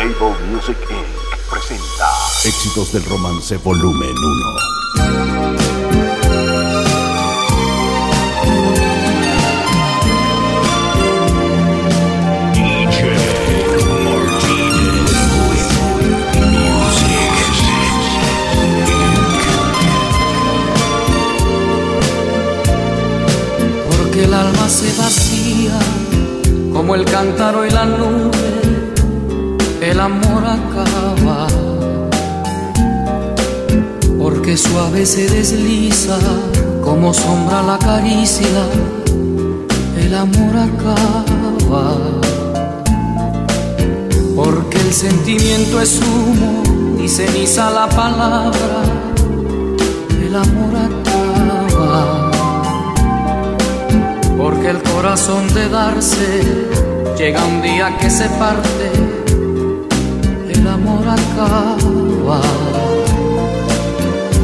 Label Music Inc. presenta Éxitos del Romance Volumen 1. DJ Martinez Music porque el alma se vacía como el cántaro y la nube, el amor acaba, porque suave se desliza como sombra la caricia, el amor acaba, porque el sentimiento es humo y ceniza la palabra, el amor acaba porque el corazón de darse llega un día que se parte, amor acaba.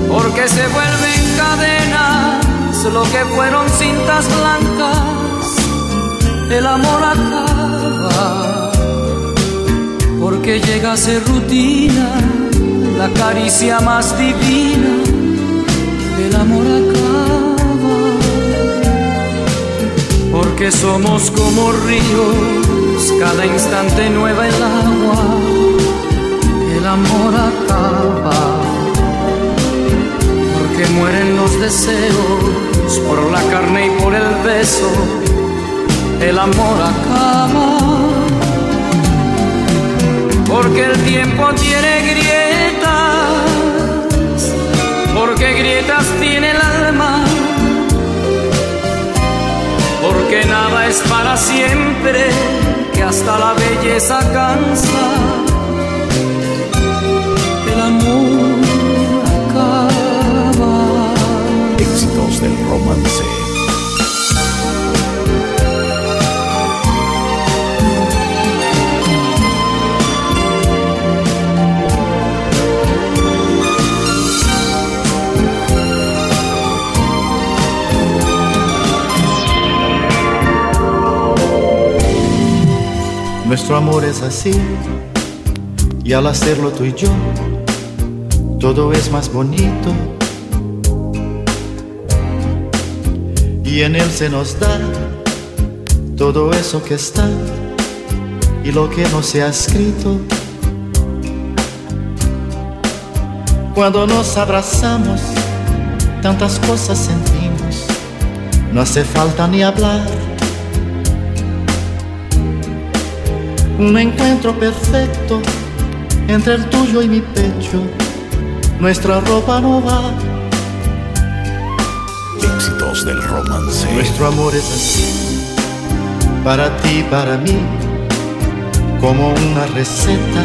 Porque se vuelven cadenas lo que fueron cintas blancas, el amor acaba. Porque llega a ser rutina la caricia más divina, el amor acaba porque somos como ríos, cada instante nueva el agua, el amor acaba, porque mueren los deseos por la carne y por el beso, el amor acaba, porque el tiempo tiene grietas, porque grietas tiene el alma porque nada es para siempre, que hasta la belleza cansa. Nuestro amor es así, y al hacerlo tú y yo, todo es más bonito. Y en él se nos da todo eso que está y lo que no se ha escrito. Cuando nos abrazamos, tantas cosas sentimos, no hace falta ni hablar. Un encuentro perfecto entre el tuyo y mi pecho. Nuestra ropa no va, Éxitos del Romance. nuestro amor es así. Para ti, para mí, como una receta.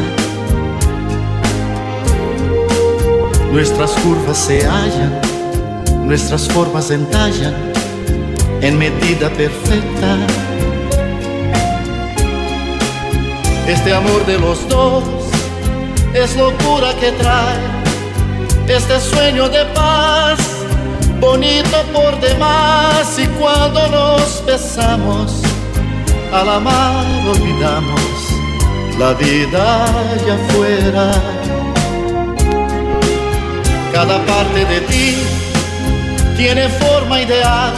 Nuestras curvas se hallan, nuestras formas entallan en medida perfecta. Este amor de los dos es locura que trae este sueño de paz, bonito por demás. Y cuando nos besamos, al amar olvidamos la vida allá afuera. Cada parte de ti tiene forma ideal,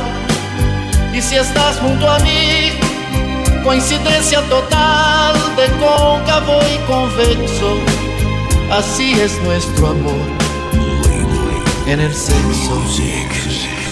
y si estás junto a mí, coincidencia total de cóncavo y convexo. Así es nuestro amor en el sexo.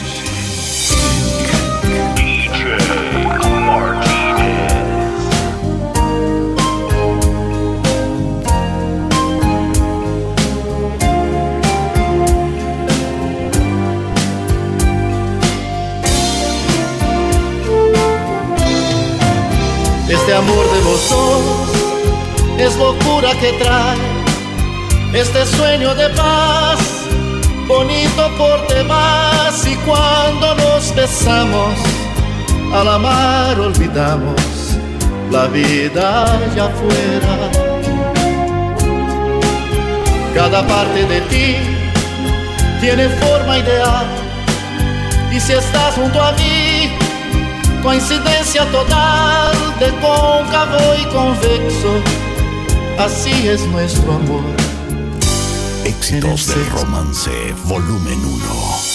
Nos besamos, al amar olvidamos la vida allá afuera. Cada parte de ti tiene forma ideal. Y si estás junto a mí, coincidencia total de cóncavo y convexo. así es nuestro amor. Éxitos del romance, volumen 1.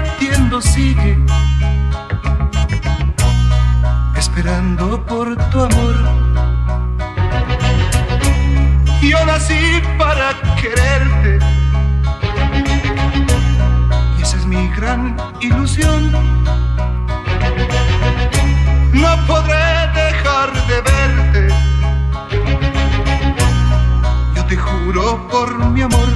Latiendo sigue, esperando por tu amor. Yo nací para quererte, y esa es mi gran ilusión no podré dejar de verte. Yo te juro por mi amor.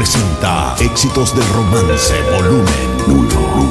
Presenta Éxitos del romance, volumen 1.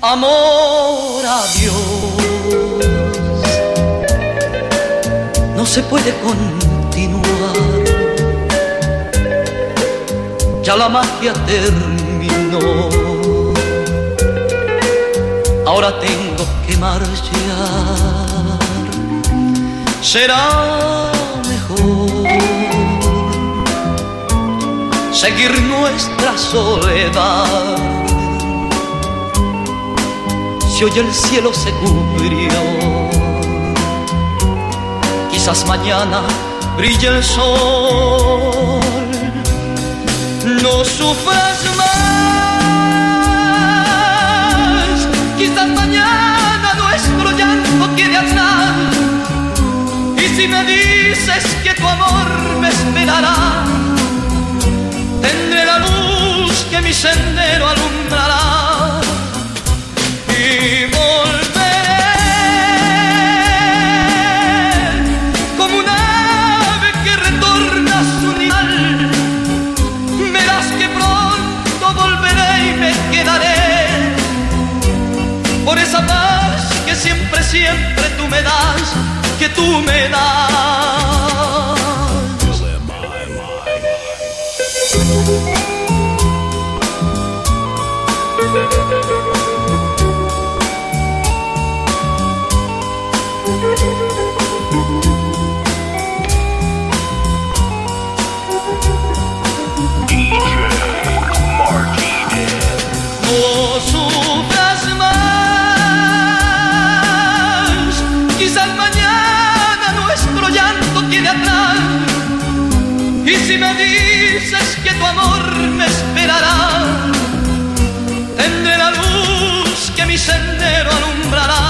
Amor a Dios. No se puede continuar. Ya la magia terminó. Ahora tengo que marchar. Será mejor seguir nuestra soledad si hoy el cielo se cubrió. Quizás mañana brille el sol. No sufras más. Quizás mañana nuestro llanto quede atrás. Y si me dices que tu amor me esperará, tendré la luz que mi sendero alumbrará siempre, tú me das, que tú me das. Y si me dices que tu amor me esperará, tendré la luz que mi sendero alumbrará.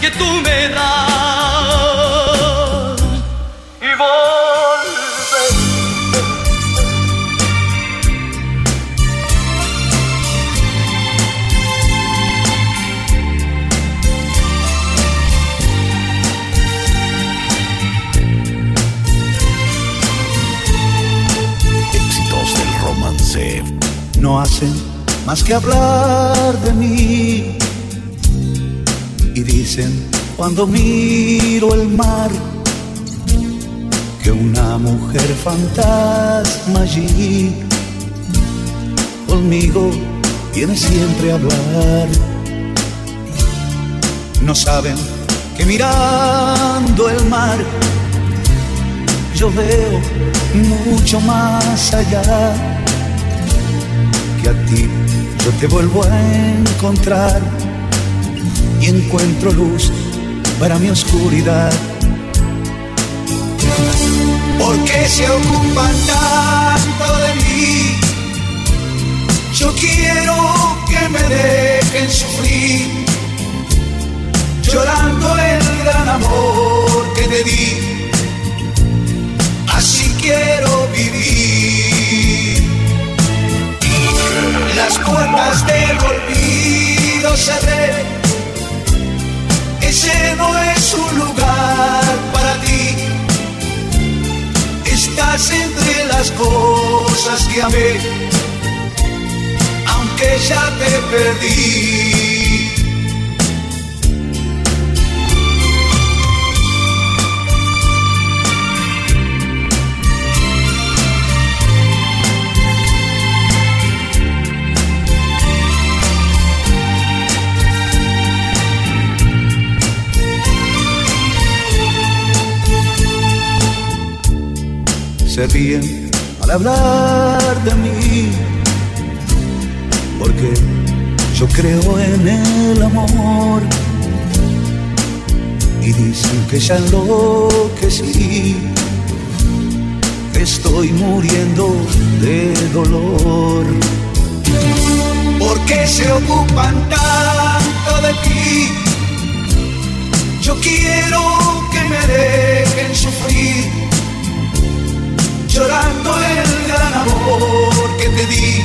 Que tú me das. Y. Éxitos del romance. no hacen más que hablar de mí. Cuando miro el mar que una mujer fantasma allí conmigo viene siempre a hablar. No saben que mirando el mar yo veo mucho más allá que a ti yo te vuelvo a encontrar y encuentro luz para mi oscuridad. Porque se ocupan tanto de mí? Yo quiero que me dejen sufrir, llorando el gran amor que te di. Así quiero vivir. Las puertas del olvido cerré. No es un lugar para ti. Estás entre las cosas que amé, aunque ya te perdí. Se ríen al hablar de mí, porque yo creo en el amor y dicen que ya enloquecí, que estoy muriendo de dolor. porque se ocupan tanto de ti? Yo quiero que me dejen sufrir llorando el gran amor que te di.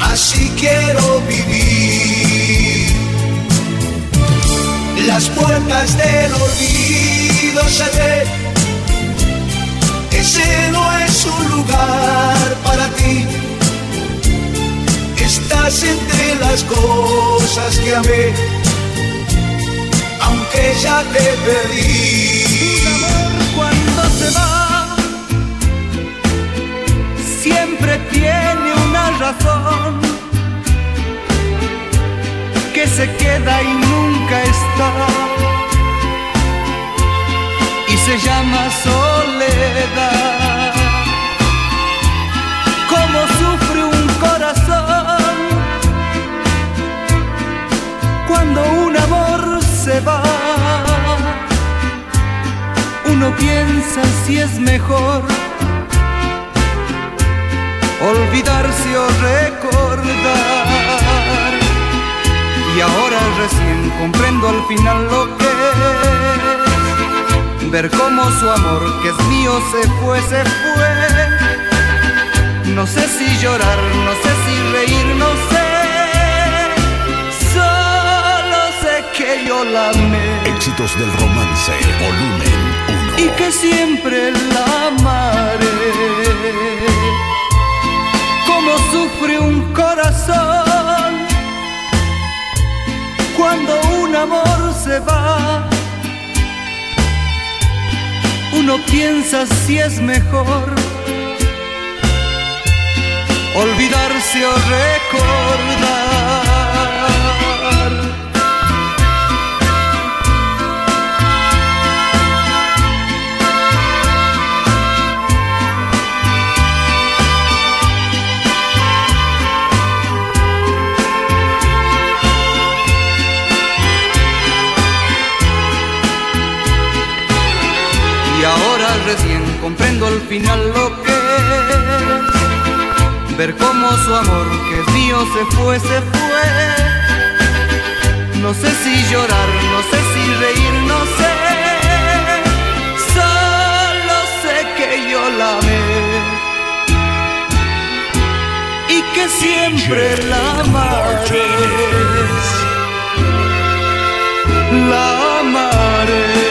Así quiero vivir. Las puertas del olvido cerré. Ese no es un lugar para ti. Estás entre las cosas que amé, aunque ya te perdí. Que se queda y nunca está y se llama soledad. Como sufre un corazón cuando un amor se va uno piensa si es mejor recién comprendo al final lo que es ver cómo su amor que es mío se fue, se fue. No sé si llorar, no sé si reír, no sé. Solo sé que yo la amé Éxitos del romance, volumen 1. y que siempre la amaré. Como sufre un corazón Uno piensa si es mejor olvidarse o recordar. Recién comprendo al final lo que es ver cómo su amor que es mío se fue, se fue. No sé si llorar, no sé si reír, no sé. Solo sé que yo la amé y que siempre la amaré. La amaré.